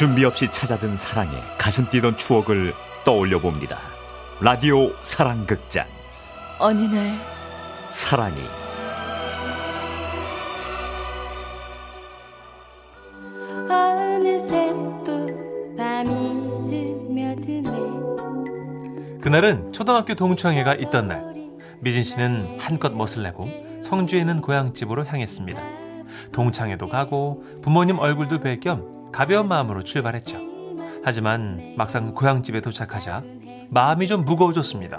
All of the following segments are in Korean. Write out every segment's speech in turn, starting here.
준비 없이 찾아든 사랑에 가슴 뛰던 추억을 떠올려 봅니다. 라디오 사랑극장. 어느 날 사랑이 어느새 또 밤이 스며드네 그날은 초등학교 동창회가 있던 날 미진 씨는 한껏 멋을 내고 성주에 있는 고향집으로 향했습니다. 동창회도 가고 부모님 얼굴도 뵐 겸 가벼운 마음으로 출발했죠. 하지만 막상 고향집에 도착하자 마음이 좀 무거워졌습니다.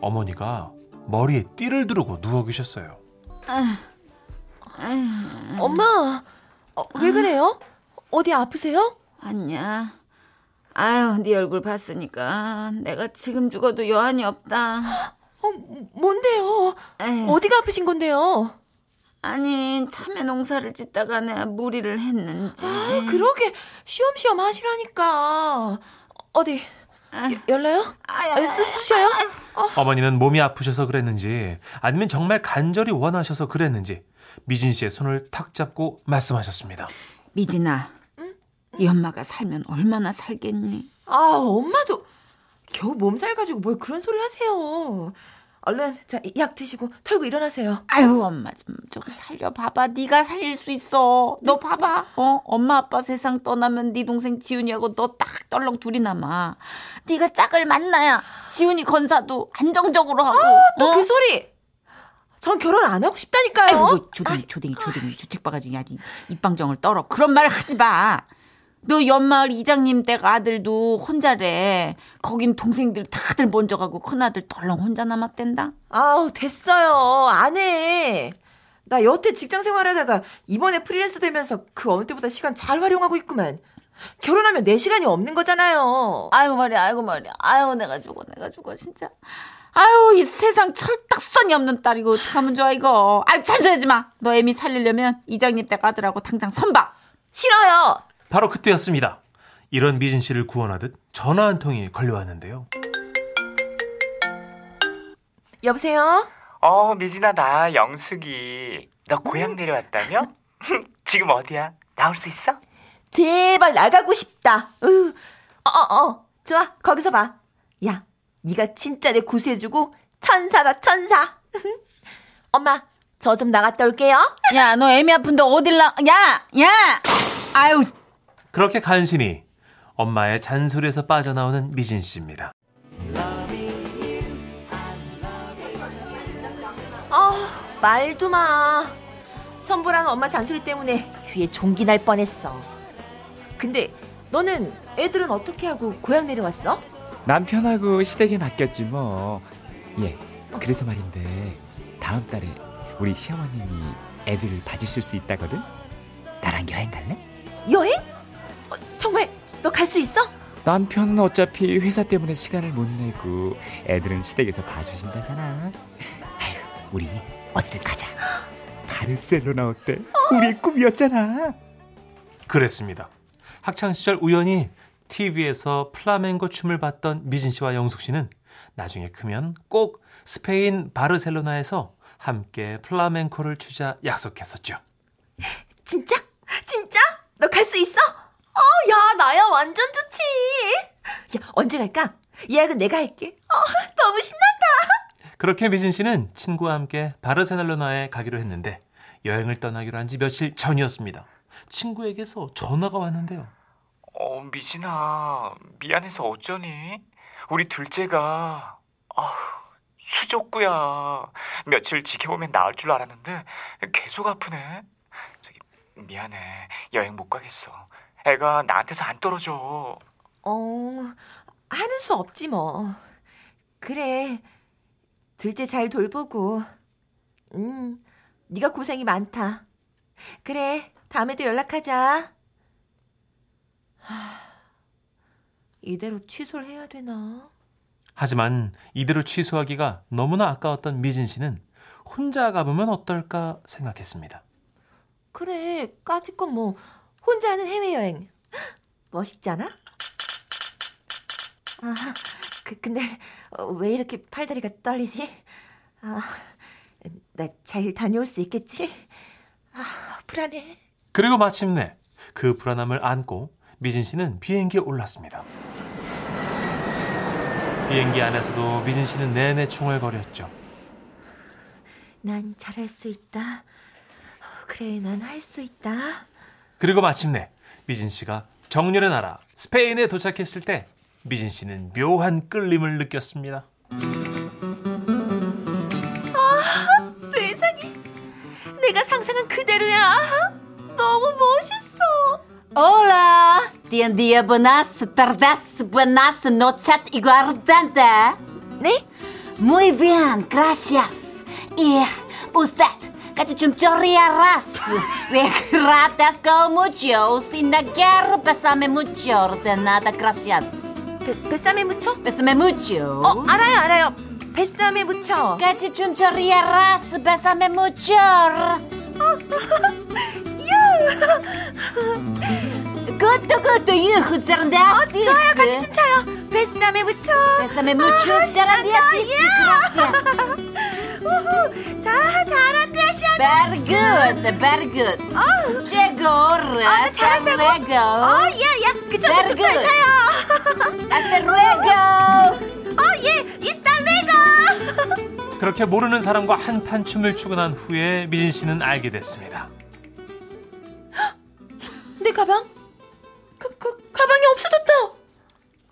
어머니가 머리에 띠를 두르고 누워 계셨어요. 엄마 어, 왜 그래요? 어디 아프세요? 아니야. 아유, 네 얼굴 봤으니까 내가 지금 죽어도 여한이 없다. 어, 뭔데요? 에휴, 어디가 아프신 건데요? 아니, 참외 농사를 짓다가 내가 무리를 했는지. 아, 그러게 쉬엄쉬엄 하시라니까. 어디 여- 열나요? 아유, 아, 쑤- 쑤셔요? 어머니는 몸이 아프셔서 그랬는지 아니면 정말 간절히 원하셔서 그랬는지 미진 씨의 손을 탁 잡고 말씀하셨습니다. 미진아, 이 엄마가 살면 얼마나 살겠니? 아 엄마도 겨우 몸살 가지고 뭘 그런 소리 하세요. 얼른 자 약 드시고 털고 일어나세요. 아유, 엄마 좀, 좀 살려 봐봐. 네가 살릴 수 있어. 너 봐봐. 어? 엄마 아빠 세상 떠나면 네 동생 지훈이하고 너 딱 떨렁 둘이 남아. 네가 짝을 만나야 지훈이 건사도 안정적으로 하고. 또 어? 그 소리. 전 결혼 안 하고 싶다니까요. 아이고, 조댕이, 조댕이, 조댕이, 주책 바가지, 야, 이 입방정을 떨어. 그런 말 하지 마. 너 연마을 이장님 댁 아들도 혼자래. 거긴 동생들 다들 먼저 가고 큰아들 덜렁 혼자 남았댄다. 아우 됐어요. 안 해. 나 여태 직장 생활하다가 이번에 프리랜서 되면서 그 어느 때보다 시간 잘 활용하고 있구만. 결혼하면 내 시간이 없는 거잖아요. 아이고 말이야, 아이고 말이야. 아유, 내가 죽어, 내가 죽어, 진짜. 아유, 이 세상 철딱선이 없는 딸이고 어떡하면 좋아, 이거. 아유, 잔소리하지 마. 너 애미 살리려면 이장님 댁 아들하고 당장 선봐. 싫어요. 바로 그때였습니다. 이런 미진 씨를 구원하듯 전화 한 통이 걸려왔는데요. 여보세요? 어, 미진아, 나 영숙이. 너 고향 내려왔다며? 지금 어디야? 나올 수 있어? 제발 나가고 싶다. 으. 어, 어, 어. 좋아. 거기서 봐. 야, 네가 진짜 내 구수해주고 천사다, 천사. 엄마, 저 좀 나갔다 올게요. 야, 너 애미 아픈데 어딜 나, 야, 야! 아유, 그렇게 간신히 엄마의 잔소리에서 빠져나오는 미진 씨입니다. 아, 말도 마. 선보라는 엄마 잔소리 때문에 귀에 종기 날 뻔했어. 근데 너는 애들은 어떻게 하고 고향 내려왔어? 남편하고 시댁에 맡겼지 뭐. 예. 그래서 말인데 다음 달에 우리 시어머님이 애들을 봐주실 수 있다거든. 나랑 여행 갈래? 여행? 어, 정말 너 갈 수 있어? 남편은 어차피 회사 때문에 시간을 못 내고 애들은 시댁에서 봐주신다잖아. 아휴, 우리 어디든 가자. 바르셀로나 어때? 우리의 꿈이었잖아. 그랬습니다. 학창 시절 우연히 TV에서 플라멩고 춤을 봤던 미진 씨와 영숙 씨는 나중에 크면 꼭 스페인 바르셀로나에서 함께 플라멩코를 추자 약속했었죠. 진짜? 진짜? 너 갈 수 있어? 어, 야, 나야 완전 좋지. 야, 언제 갈까? 예약은 내가 할게. 어, 너무 신난다. 그렇게 미진 씨는 친구와 함께 바르셀로나에 가기로 했는데 여행을 떠나기로 한 지 며칠 전이었습니다. 친구에게서 전화가 왔는데요. 어, 미진아, 미안해서 어쩌니? 우리 둘째가, 아 수족구야. 며칠 지켜보면 나을 줄 알았는데, 계속 아프네. 저기, 미안해. 여행 못 가겠어. 애가 나한테서 안 떨어져. 어, 하는 수 없지 뭐. 그래. 둘째 잘 돌보고. 음, 네가 고생이 많다. 그래, 다음에도 연락하자. 하, 이대로 취소를 해야 되나? 하지만 이대로 취소하기가 너무나 아까웠던 미진 씨는 혼자 가보면 어떨까 생각했습니다. 그래, 까짓 건 뭐 혼자 하는 해외여행. 멋있잖아? 아, 그, 근데 어, 왜 이렇게 팔다리가 떨리지? 아, 나 잘 다녀올 수 있겠지? 아, 불안해. 그리고 마침내 그 불안함을 안고 미진 씨는 비행기에 올랐습니다. 비행기 안에서도 미진 씨는 내내 중얼거렸죠. 난 잘할 수 있다. 어, 그래, 난 할 수 있다. 그리고 마침내 미진 씨가 정열의 나라 스페인에 도착했을 때 미진 씨는 묘한 끌림을 느꼈습니다. 세상에, 내가 상상한 그대로야. 너무 멋있어. Hola, día día buenas tardes, buenas noches y guardante. 네? Muy bien, gracias. Y usted, cachichumchorriarras. Gracias con mucho, sin negar, besame mucho, de nada, gracias. 배, 뱃삼에 묻혀? Besame mucho. 어, 알아요, 알아요. 뱃삼에 묻혀. Cachichumchorriarras, besame mucho. Good, good, you, gracias. 좋아요, 같이 춤춰요. 뱃삼에 묻혀. Besame mucho, 아, gracias. 신난다, Gracias. 우후, 자, 시아. Very good, very good. Seguro, 아, hasta 잘한다고? 어, 야, 야, 그쵸, Very 춤춰요, good. 춰요. Hasta luego. 어, 예, 이스탈레가. 그렇게 모르는 사람과 한판 춤을 추고 난 후에 미진 씨는 알게 됐습니다. 내 가방? 가, 가, 가방이 없어졌다.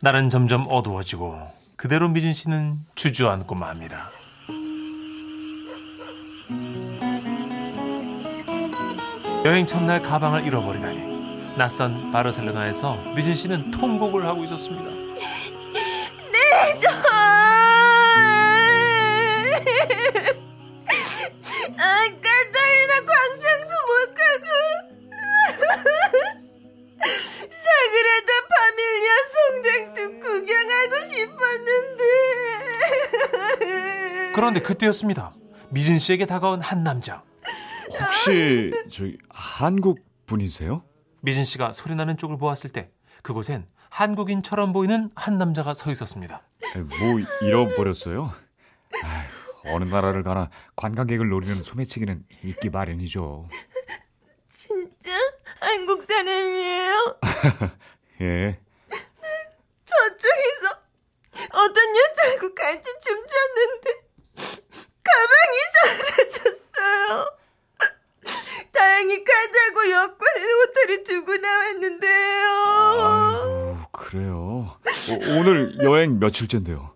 날은 점점 어두워지고 그대로 미진 씨는 주저앉고 맙니다. 여행 첫날 가방을 잃어버리다니 낯선 바르셀로나에서 미진 씨는 통곡을 하고 있었습니다. 아, 까탈리나 광장도 못 가고. 사그라다 파밀리아 성당도 구경하고 싶었는데. 그런데 그때였습니다. 미진 씨에게 다가온 한 남자. 혹시 저기 한국 분이세요? 미진 씨가 소리나는 쪽을 보았을 때 그곳엔 한국인처럼 보이는 한 남자가 서 있었습니다. 뭐 잃어버렸어요? 아휴, 어느 나라를 가나 관광객을 노리는 소매치기는 있기 마련이죠. 진짜 한국 사람이에요? 예. 저쪽에서 어떤 여자하고 같이 춤췄는데 가방이 사라졌어요. 다행히 여권을 호텔에 두고 나왔는데요. 아이고, 그래요. 어, 오늘 여행 며칠째인데요?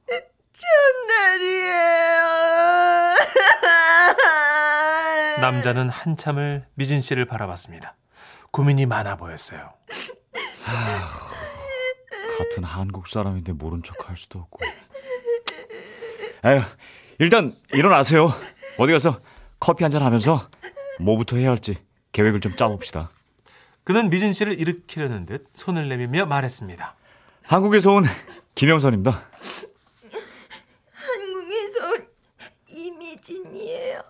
첫날이에요. 남자는 한참을 미진 씨를 바라봤습니다. 고민이 많아 보였어요. 같은 한국 사람인데 모른 척 할 수도 없고. 아휴, 일단 일어나세요. 어디 가서 커피 한 잔 하면서 뭐부터 해야 할지 계획을 좀 짜봅시다. 그는 미진 씨를 일으키려는 듯 손을 내밀며 말했습니다. 한국에서 온 김영선입니다. 한국에서 온 이미진이에요.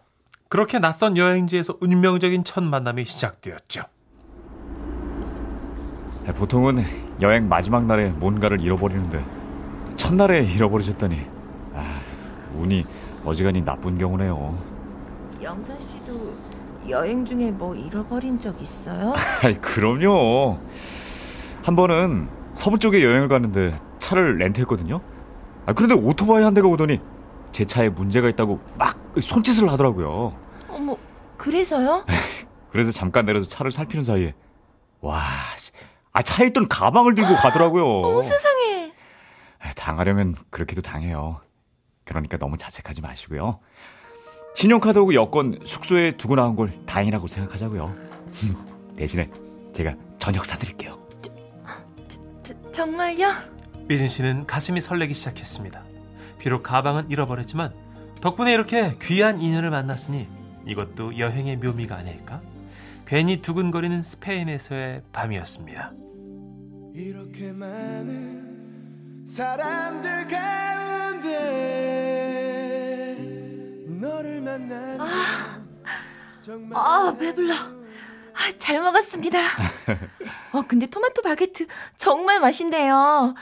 그렇게 낯선 여행지에서 운명적인 첫 만남이 시작되었죠. 아, 보통은 여행 마지막 날에 뭔가를 잃어버리는데 첫날에 잃어버리셨다니 아, 운이 어지간히 나쁜 경우네요. 영선 씨도 여행 중에 뭐 잃어버린 적 있어요? 아이 그럼요. 한 번은 서부 쪽에 여행을 갔는데 차를 렌트했거든요. 아 그런데 오토바이 한 대가 오더니 제 차에 문제가 있다고 막 손짓을 하더라고요. 어머, 그래서요? 그래서 잠깐 내려서 차를 살피는 사이에 와, 씨, 아 차에 있던 가방을 들고 가더라고요. 어, 세상에. 아, 당하려면 그렇게도 당해요. 그러니까 너무 자책하지 마시고요. 신용카드하고 여권 숙소에 두고 나온 걸 다행이라고 생각하자고요. 대신에 제가 저녁 사드릴게요. 저, 정말요? 미진 씨는 가슴이 설레기 시작했습니다. 비록 가방은 잃어버렸지만 덕분에 이렇게 귀한 인연을 만났으니 이것도 여행의 묘미가 아닐까? 괜히 두근거리는 스페인에서의 밤이었습니다. 이렇게 많은 사람들 가운데 아, 배불러. 아, 잘 먹었습니다. 어, 근데 토마토 바게트 정말 맛있네요.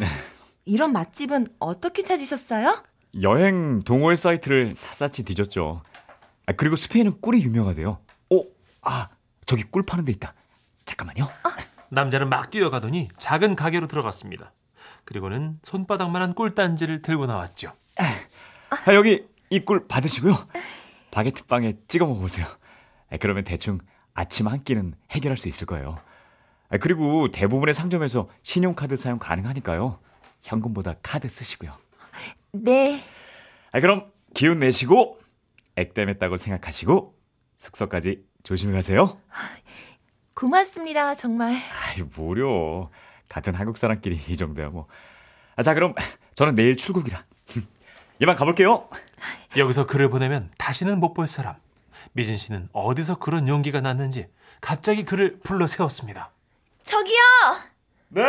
이런 맛집은 어떻게 찾으셨어요? 여행 동호회 사이트를 샅샅이 뒤졌죠. 아, 그리고 스페인은 꿀이 유명하대요. 오, 아, 저기 꿀 파는 데 있다. 잠깐만요. 남자는 막 뛰어가더니 작은 가게로 들어갔습니다. 그리고는 손바닥만한 꿀단지를 들고 나왔죠. 아, 여기 이 꿀 받으시고요. 바게트 빵에 찍어 먹어보세요. 아, 그러면 대충 아침 한 끼는 해결할 수 있을 거예요. 아, 그리고 대부분의 상점에서 신용카드 사용 가능하니까요. 현금보다 카드 쓰시고요. 네. 아, 그럼 기운 내시고 액땜했다고 생각하시고 숙소까지 조심히 가세요. 고맙습니다, 정말. 아이, 뭐려. 같은 한국 사람끼리 이 정도야 뭐. 아, 자, 그럼 저는 내일 출국이라. 이만 가볼게요. 여기서 글을 보내면 다시는 못 볼 사람. 미진 씨는 어디서 그런 용기가 났는지 갑자기 그를 불러 세웠습니다. 저기요! 네.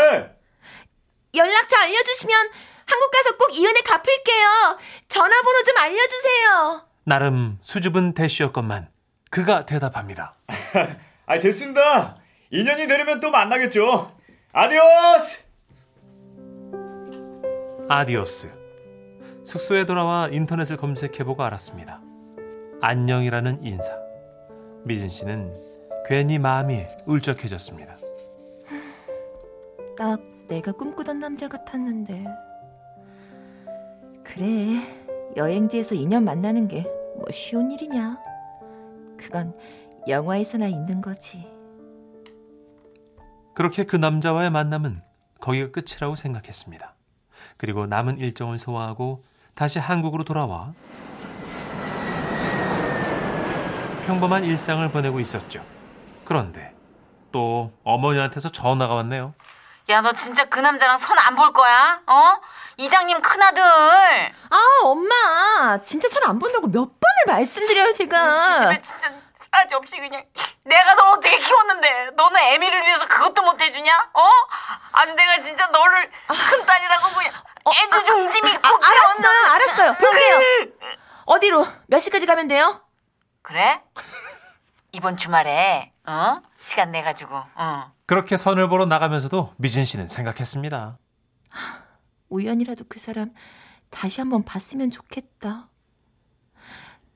연락처 알려주시면 한국 가서 꼭 이 은혜 갚을게요. 전화번호 좀 알려주세요. 나름 수줍은 대쉬였건만 그가 대답합니다. 아, 됐습니다. 인연이 되려면 또 만나겠죠. Adiós! Adiós. 숙소에 돌아와 인터넷을 검색해보고 알았습니다. 안녕이라는 인사. 미진 씨는 괜히 마음이 울적해졌습니다. 딱 내가 꿈꾸던 남자 같았는데. 그래, 여행지에서 인연 만나는 게 뭐 쉬운 일이냐. 그건 영화에서나 있는 거지. 그렇게 그 남자와의 만남은 거기가 끝이라고 생각했습니다. 그리고 남은 일정을 소화하고 다시 한국으로 돌아와 평범한 일상을 보내고 있었죠. 그런데 또 어머니한테서 전화가 왔네요. 야, 너 진짜 그 남자랑 선 안 볼 거야? 어? 이장님 큰아들. 아, 엄마. 진짜 전안 본다고 몇 번을 말씀드려요, 제가. 집에 진짜 싸지 없이 그냥 내가 너 어떻게 키웠는데 너는 애미를 위해서 그것도 못 해주냐? 어? 아니 내가 진짜 너를 큰 딸이라고 그냥 애지중지 믿고 아, 알았어요, 알았어요. 볼게요. 어디로? 몇 시까지 가면 돼요? 그래? 이번 주말에 어? 시간 내 가지고 어. 그렇게 선을 보러 나가면서도 미진 씨는 생각했습니다. 우연이라도 그 사람 다시 한번 봤으면 좋겠다.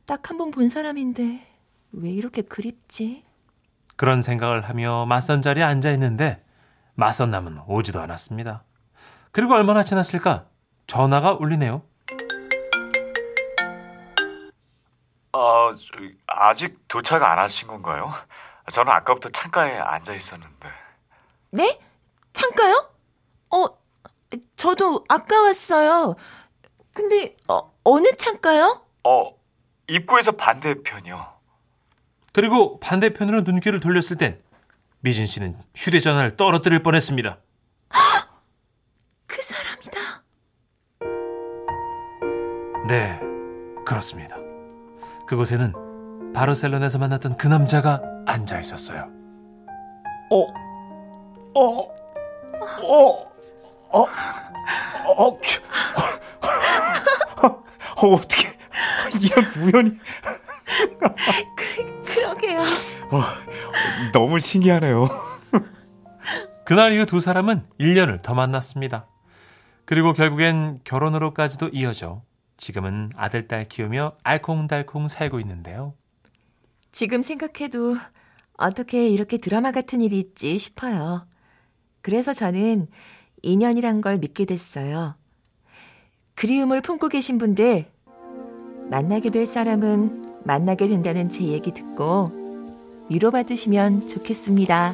딱 한 번 본 사람인데 왜 이렇게 그립지? 그런 생각을 하며 맞선 자리에 앉아 있는데 맞선 남은 오지도 않았습니다. 그리고 얼마나 지났을까? 전화가 울리네요. 어, 아직 도착 안 하신 건가요? 저는 아까부터 창가에 앉아 있었는데. 네? 창가요? 어, 저도 아까 왔어요. 근데 어, 어느 창가요? 어, 입구에서 반대편이요. 그리고 반대편으로 눈길을 돌렸을 땐 미진 씨는 휴대전화를 떨어뜨릴 뻔했습니다. 그 사람이다. 네, 그렇습니다. 그곳에는 바르셀로나에서 만났던 그 남자가 앉아 있었어요. 어, 어, 어, 어, 어, 큐. 어, 어떻게 이런 우연이 그러게요. 너무 신기하네요. 그날 이후 두 사람은 1년을 더 만났습니다. 그리고 결국엔 결혼으로까지도 이어져 지금은 아들, 딸 키우며 알콩달콩 살고 있는데요. 지금 생각해도 어떻게 이렇게 드라마 같은 일이 있지 싶어요. 그래서 저는 인연이란 걸 믿게 됐어요. 그리움을 품고 계신 분들, 만나게 될 사람은 만나게 된다는 제 얘기 듣고 위로받으시면 좋겠습니다.